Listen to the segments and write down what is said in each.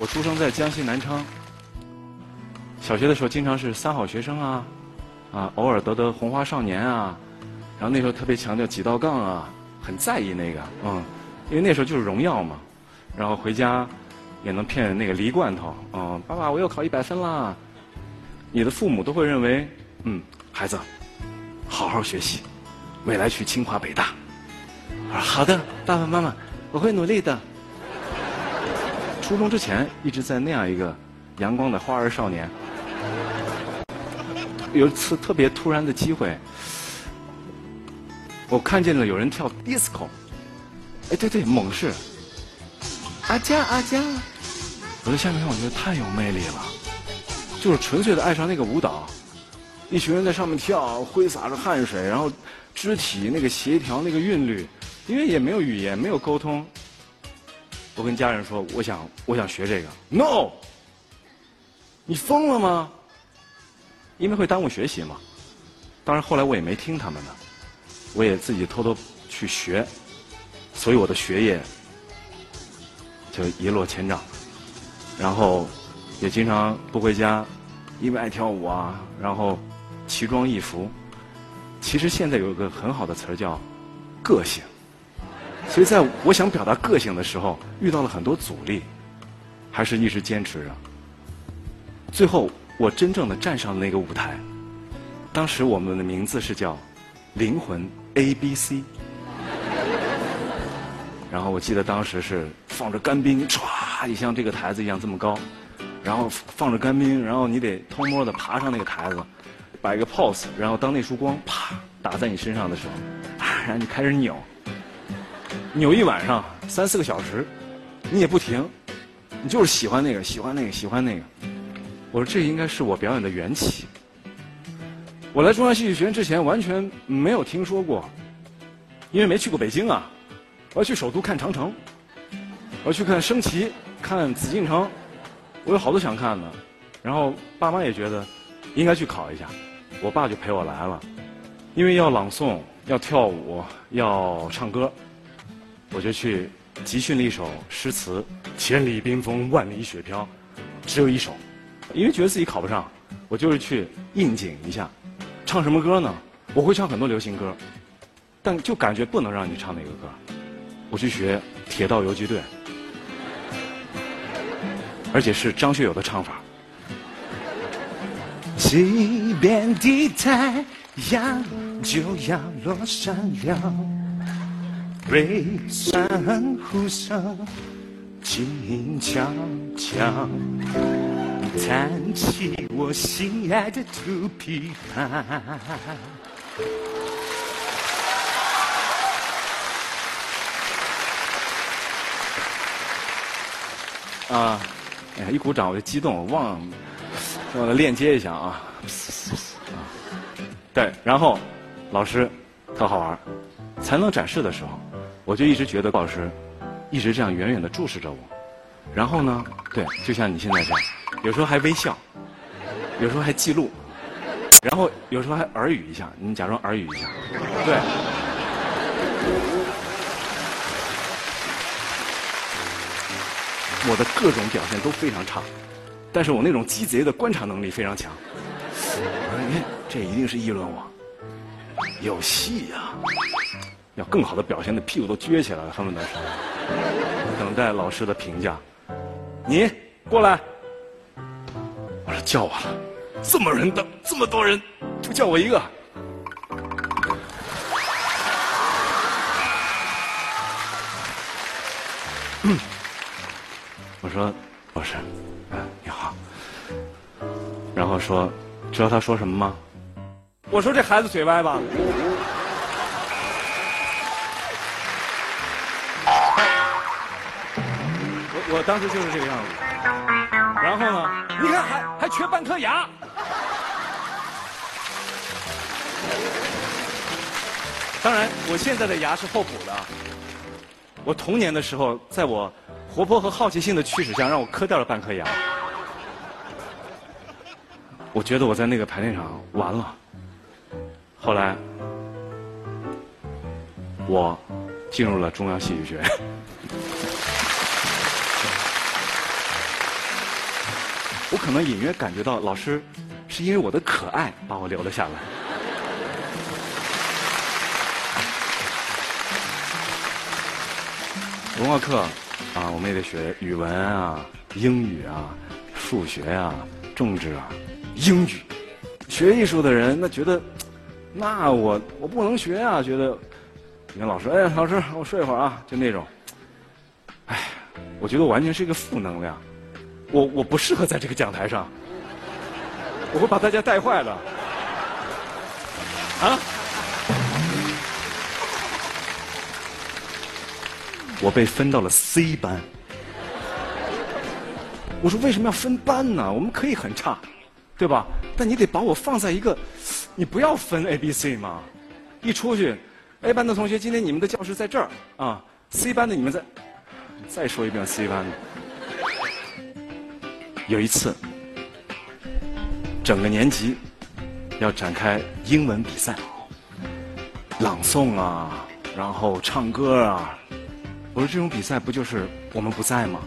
我出生在江西南昌。小学的时候经常是三好学生啊，啊，偶尔得得红花少年啊，然后那时候特别强调几道杠啊，很在意那个，嗯，因为那时候就是荣耀嘛。然后回家也能骗那个梨罐头，嗯，爸爸我又考一百分啦。你的父母都会认为，嗯，孩子，好好学习，未来去清华北大。我说好的，爸爸妈妈，我会努力的。初中之前一直在那样一个阳光的花儿少年。有一次特别突然的机会，我看见了有人跳 disco，哎，对对，猛士，阿佳阿佳，我在下面看，我觉得太有魅力了，就是纯粹的爱上那个舞蹈，一群人在上面跳，挥洒着汗水，然后肢体那个协调那个韵律，因为也没有语言，没有沟通，我跟家人说，我想我想学这个，no，你疯了吗？因为会耽误学习嘛。当然后来我也没听他们的，我也自己偷偷去学，所以我的学业就一落千丈。然后也经常不回家，因为爱跳舞啊，然后奇装异服。其实现在有个很好的词儿叫个性。所以在我想表达个性的时候，遇到了很多阻力，还是一直坚持着。最后。我真正的站上了那个舞台，当时我们的名字是叫“灵魂 A B C”，然后我记得当时是放着干冰，歘，你像这个台子一样这么高，然后放着干冰，然后你得偷摸的爬上那个台子，摆个 pose，然后当那束光啪打在你身上的时候，然后你开始扭，扭一晚上三四个小时，你也不停，你就是喜欢那个，喜欢那个，喜欢那个。我说这应该是我表演的缘起。我来中央戏剧学院之前完全没有听说过，因为没去过北京啊。我要去首都看长城，我要去看升旗、看紫禁城，我有好多想看的。然后爸妈也觉得应该去考一下，我爸就陪我来了，因为要朗诵、要跳舞、要唱歌，我就去集训了一首诗词：“千里冰封，万里雪飘”，只有一首。因为觉得自己考不上，我就是去应景一下，唱什么歌呢？我会唱很多流行歌，但就感觉不能让你唱那个歌。我去学《铁道游击队》，而且是张学友的唱法。西边的太阳就要落山了，背山呼声静悄悄。弹起我心爱的土琵琶。啊，哎呀，一鼓掌我就激动，我忘了，忘了链接一下啊。啊，对，然后老师特好玩，才能展示的时候，我就一直觉得老师一直这样远远的注视着我，然后呢，对，就像你现在这样。有时候还微笑，有时候还记录，然后有时候还耳语一下，你假装耳语一下，对。我的各种表现都非常差，但是我那种鸡贼的观察能力非常强。我说，你看，这一定是议论我，有戏呀！要更好的表现，那屁股都撅起来了，恨不得是等待老师的评价。你过来。我说叫我了，这么人的这么多人，就叫我一个。嗯我说老师，嗯，你好。然后说，知道他说什么吗？我说这孩子嘴歪吧。我当时就是这个样子。然后呢？你看，还还缺半颗牙。当然，我现在的牙是后补的。我童年的时候，在我活泼和好奇心的驱使下，让我磕掉了半颗牙。我觉得我在那个排练场完了。后来，我进入了中央戏剧学院。我可能隐约感觉到老师是因为我的可爱把我留了下来。文化课啊，我们也得学语文啊、英语啊、数学啊、政治啊、英语。学艺术的人那觉得，那我我不能学啊，觉得你看老师，哎，老师我睡一会儿啊，就那种。哎，我觉得完全是一个负能量。我我不适合在这个讲台上，我会把大家带坏的。啊？我被分到了 C 班。我说为什么要分班呢？我们可以很差，对吧？但你得把我放在一个，你不要分 A、B、C 嘛。一出去，A 班的同学今天你们的教室在这儿啊，C 班的你们在。再说一遍 C 班的。有一次，整个年级要展开英文比赛，朗诵啊，然后唱歌啊。我说这种比赛不就是我们不在吗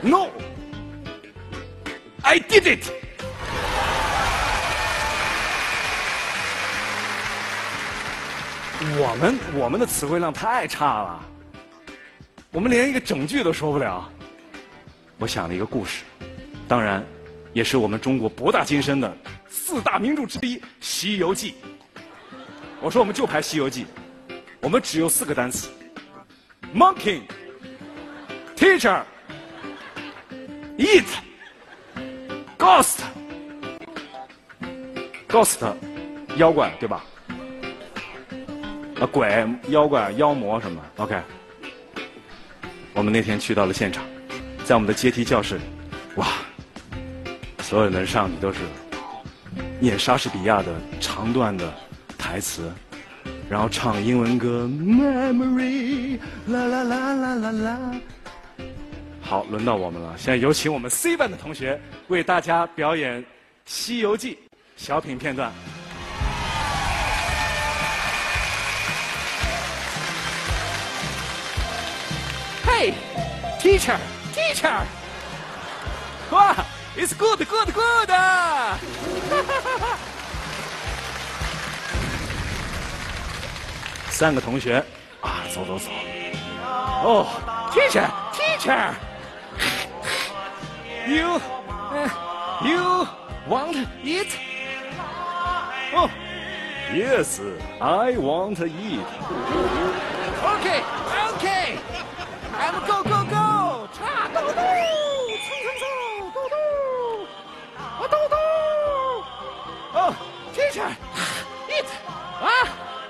？No，I did it。我们我们的词汇量太差了，我们连一个整句都说不了。我想了一个故事，当然，也是我们中国博大精深的四大名著之一《西游记》。我说我们就排《西游记》，我们只有四个单词：monkey、teacher、eat、ghost、ghost，妖怪对吧？啊，鬼、妖怪、妖魔什么？OK。我们那天去到了现场。在我们的阶梯教室，哇！所有人上去都是念莎士比亚的长段的台词，然后唱英文歌，Memory，啦啦啦啦啦啦。好，轮到我们了。现在有请我们 C 班的同学为大家表演《西游记》小品片段。Hey，teacher Teacher，哇，It's good, good, good！三个同学啊，走走走。哦，Teacher，Teacher，You，you want eat？哦，Yes，I want eat。OK，OK，I'm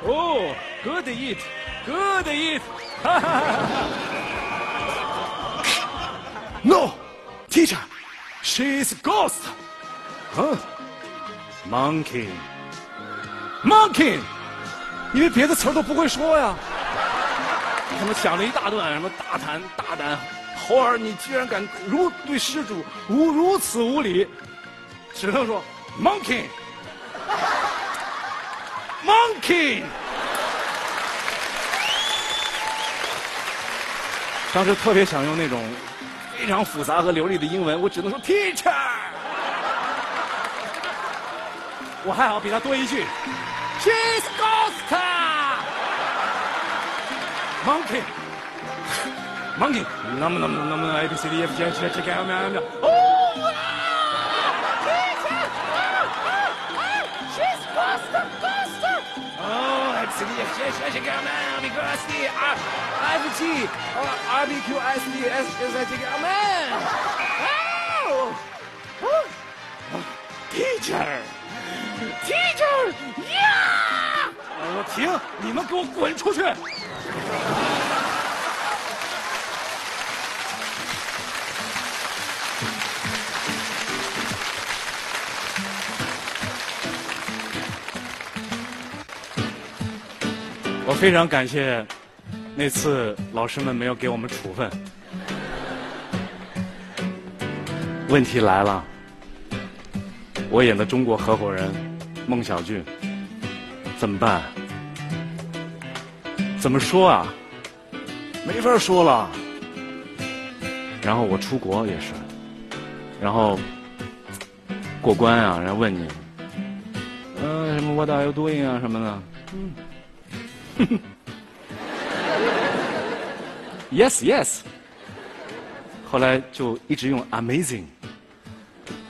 哦，good eat，good eat，哈哈哈！No，teacher，she is ghost，嗯，monkey，monkey，因为别的词儿都不会说呀，他们想了一大段什么大胆大胆。猴儿，你居然敢如对施主无如此无礼，只能说 monkey Monkey，。当时特别想用那种非常复杂和流利的英文，我只能说 teacher。我还好比他多一句，she's ghost。monkey。Monkey，那么那么那么 A B C D E F G H I J K L M N O 谢谢谢谢 m a n i q s d r f g r b q s d s 谢谢谢谢 m a n t e a c h e r t e a c h e r 呀！我停！你们给我滚出去！我非常感谢那次老师们没有给我们处分。问题来了，我演的中国合伙人孟小俊怎么办？怎么说啊？没法说了。然后我出国也是，然后过关啊，然后问你，嗯，什么 What are you doing 啊什么的，嗯 Yes Yes，后来就一直用 Amazing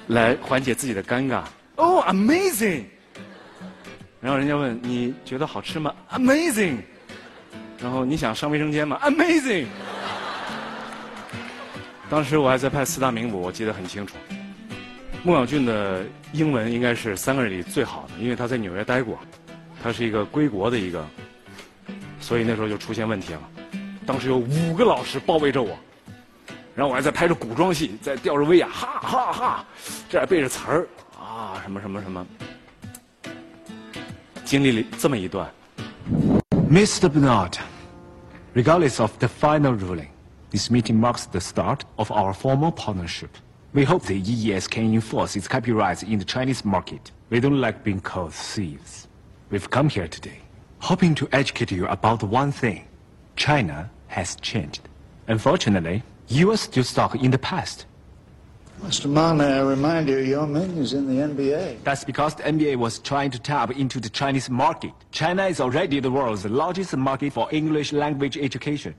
来缓解自己的尴尬。Oh Amazing，然后人家问你觉得好吃吗？Amazing，然后你想上卫生间吗？Amazing。当时我还在拍四大名捕，我记得很清楚。孟小俊的英文应该是三个人里最好的，因为他在纽约待过，他是一个归国的一个，所以那时候就出现问题了。当时有五个老师包围着我，然后我还在拍着古装戏，在吊着威亚，哈哈哈，这还背着词儿啊，什么什么什么，经历了这么一段。Mr. Bernard, regardless of the final ruling. This meeting marks the start of our formal partnership. We hope the EES can enforce its copyrights in the Chinese market. We don't like being called thieves. We've come here today, hoping to educate you about one thing. China has changed. Unfortunately, you are still stuck in the past. Mr. Ma, may I remind you, Yao Ming is in the NBA. That's because the NBA was trying to tap into the Chinese market. China is already the world's largest market for English language education.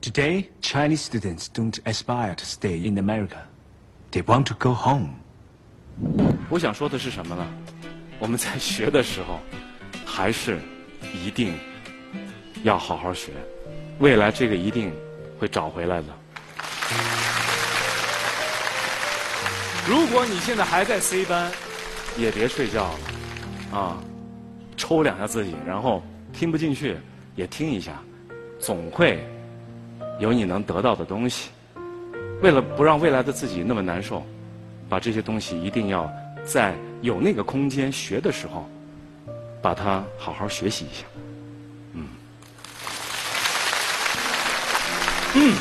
Today, Chinese students don't aspire to stay in America. They want to go home. 我想说的是什么呢？我们在学的时候，还是 一定要好好学，未来这个一定会找回来的。如果你现在还在 C 班，也别睡觉了，啊，抽两下自己，然后听不进去也听一下，总会。有你能得到的东西，为了不让未来的自己那么难受，把这些东西一定要在有那个空间学的时候，把它好好学习一下。嗯，嗯，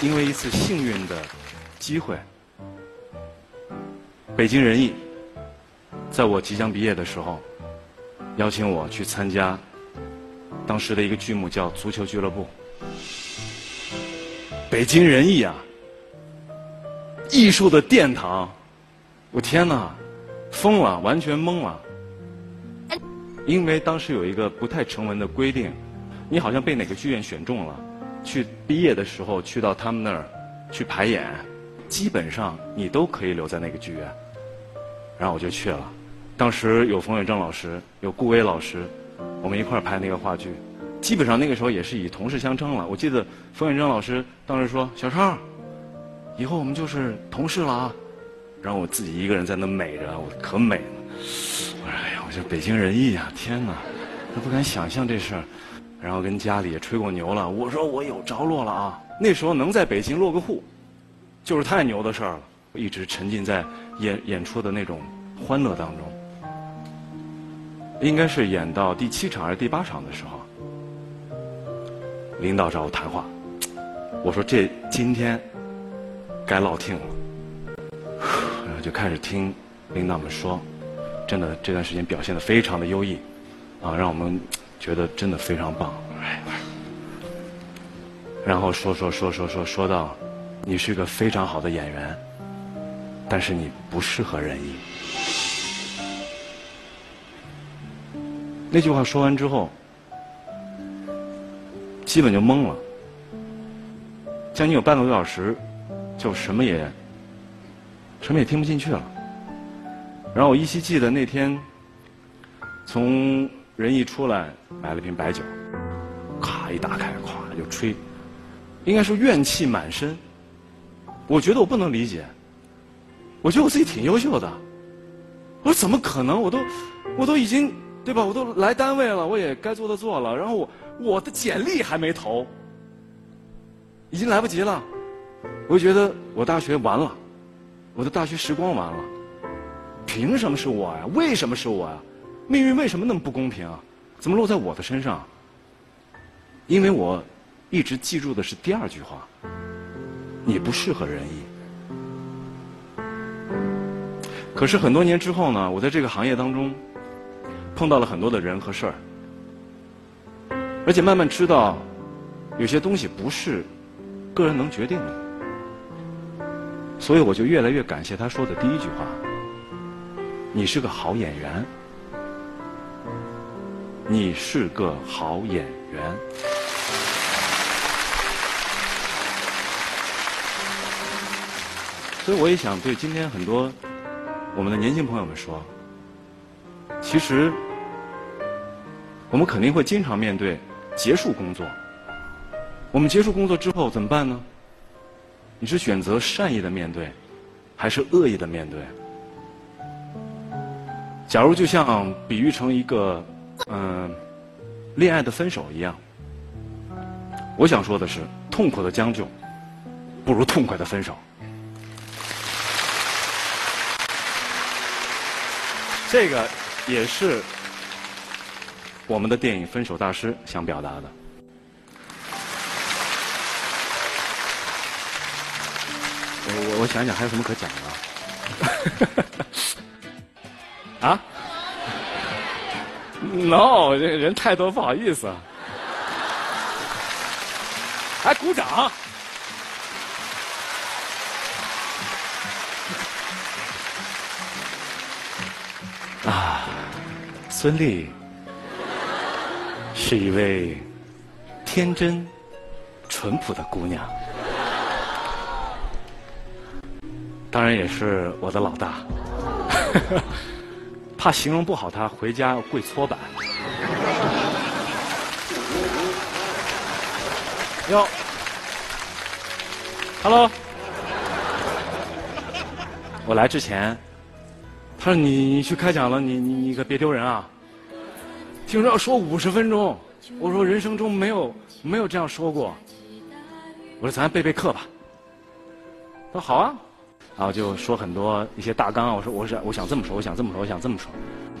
因为一次幸运的机会，北京人艺在我即将毕业的时候，邀请我去参加。当时的一个剧目叫《足球俱乐部》，北京人艺啊，艺术的殿堂，我天哪，疯了，完全懵了。因为当时有一个不太成文的规定，你好像被哪个剧院选中了，去毕业的时候去到他们那儿去排演，基本上你都可以留在那个剧院。然后我就去了，当时有冯远征老师，有顾威老师。我们一块儿拍那个话剧，基本上那个时候也是以同事相称了。我记得冯远征老师当时说：“小超，以后我们就是同事了啊。”然后我自己一个人在那美着，我可美了。我说：“哎呀，我这北京人艺啊，天哪，都不敢想象这事儿。”然后跟家里也吹过牛了。我说我有着落了啊！那时候能在北京落个户，就是太牛的事儿了。我一直沉浸在演演出的那种欢乐当中。应该是演到第七场还是第八场的时候，领导找我谈话，我说这今天该落听了，就开始听领导们说，真的这段时间表现的非常的优异，啊，让我们觉得真的非常棒，然后说说说说说说到，你是个非常好的演员，但是你不适合人艺。那句话说完之后，基本就懵了，将近有半个多小时，就什么也什么也听不进去了。然后我依稀记得那天从仁义出来，买了瓶白酒，咔一打开，咵就吹，应该是怨气满身。我觉得我不能理解，我觉得我自己挺优秀的，我说怎么可能？我都我都已经。对吧？我都来单位了，我也该做的做了，然后我我的简历还没投，已经来不及了。我就觉得我大学完了，我的大学时光完了。凭什么是我呀？为什么是我呀？命运为什么那么不公平？怎么落在我的身上？因为我一直记住的是第二句话：你不适合人艺。可是很多年之后呢，我在这个行业当中。碰到了很多的人和事儿，而且慢慢知道，有些东西不是个人能决定的。所以我就越来越感谢他说的第一句话：“你是个好演员，你是个好演员。”所以我也想对今天很多我们的年轻朋友们说，其实我们肯定会经常面对结束工作。我们结束工作之后怎么办呢？你是选择善意的面对，还是恶意的面对？假如就像比喻成一个嗯恋爱的分手一样，我想说的是，痛苦的将就不如痛快的分手。这个也是我们的电影《分手大师》想表达的。我想想还有什么可讲的？啊？No，这人太多不好意思。哎鼓掌。啊，孙俪是一位天真、淳朴的姑娘，当然也是我的老大。怕形容不好，他回家跪搓板。哟，Hello，我来之前。他说：“你你去开讲了，你你你可别丢人啊！听说要说五十分钟，我说人生中没有没有这样说过。我说咱背背课吧。他说好啊，然后就说很多一些大纲。我说我是我想这么说，我想这么说，我想这么说。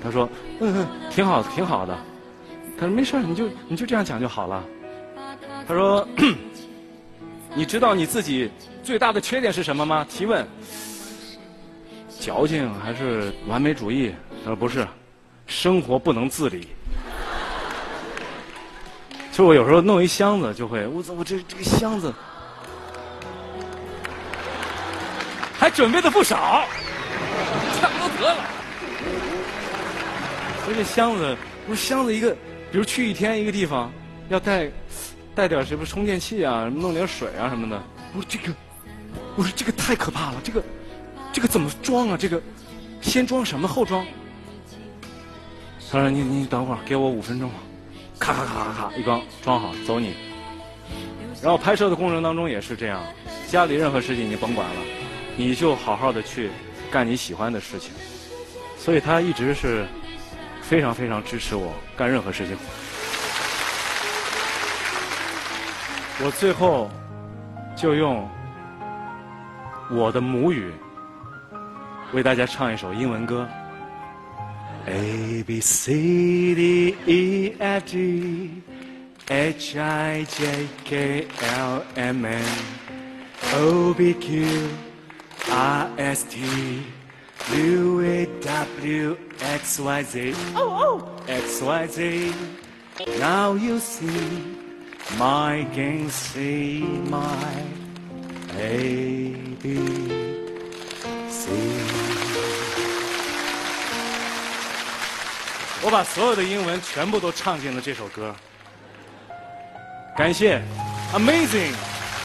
他说嗯嗯，挺好挺好的。他说没事你就你就这样讲就好了。他说 你知道你自己最大的缺点是什么吗？提问。”矫情还是完美主义？他说不是，生活不能自理。就我有时候弄一箱子，就会我操，我这这个箱子还准备的不少，差不多得了。所以这箱子，我箱子一个，比如去一天一个地方，要带带点什么充电器啊，弄点水啊什么的。我说这个，我说这个太可怕了，这个。这个怎么装啊？这个先装什么后装？他说：“你你等会儿，给我五分钟，咔咔咔咔咔，一装装好，走你。”然后拍摄的过程当中也是这样，家里任何事情你甭管了，你就好好的去干你喜欢的事情。所以他一直是非常非常支持我干任何事情。我最后就用我的母语。为大家唱一首英文歌。A B C D E F G H I J K L M N O P Q R S T U V W X Y Z oh, oh. X Y Z Now you see my can see my A B C 我把所有的英文全部都唱进了这首歌，感谢，Amazing。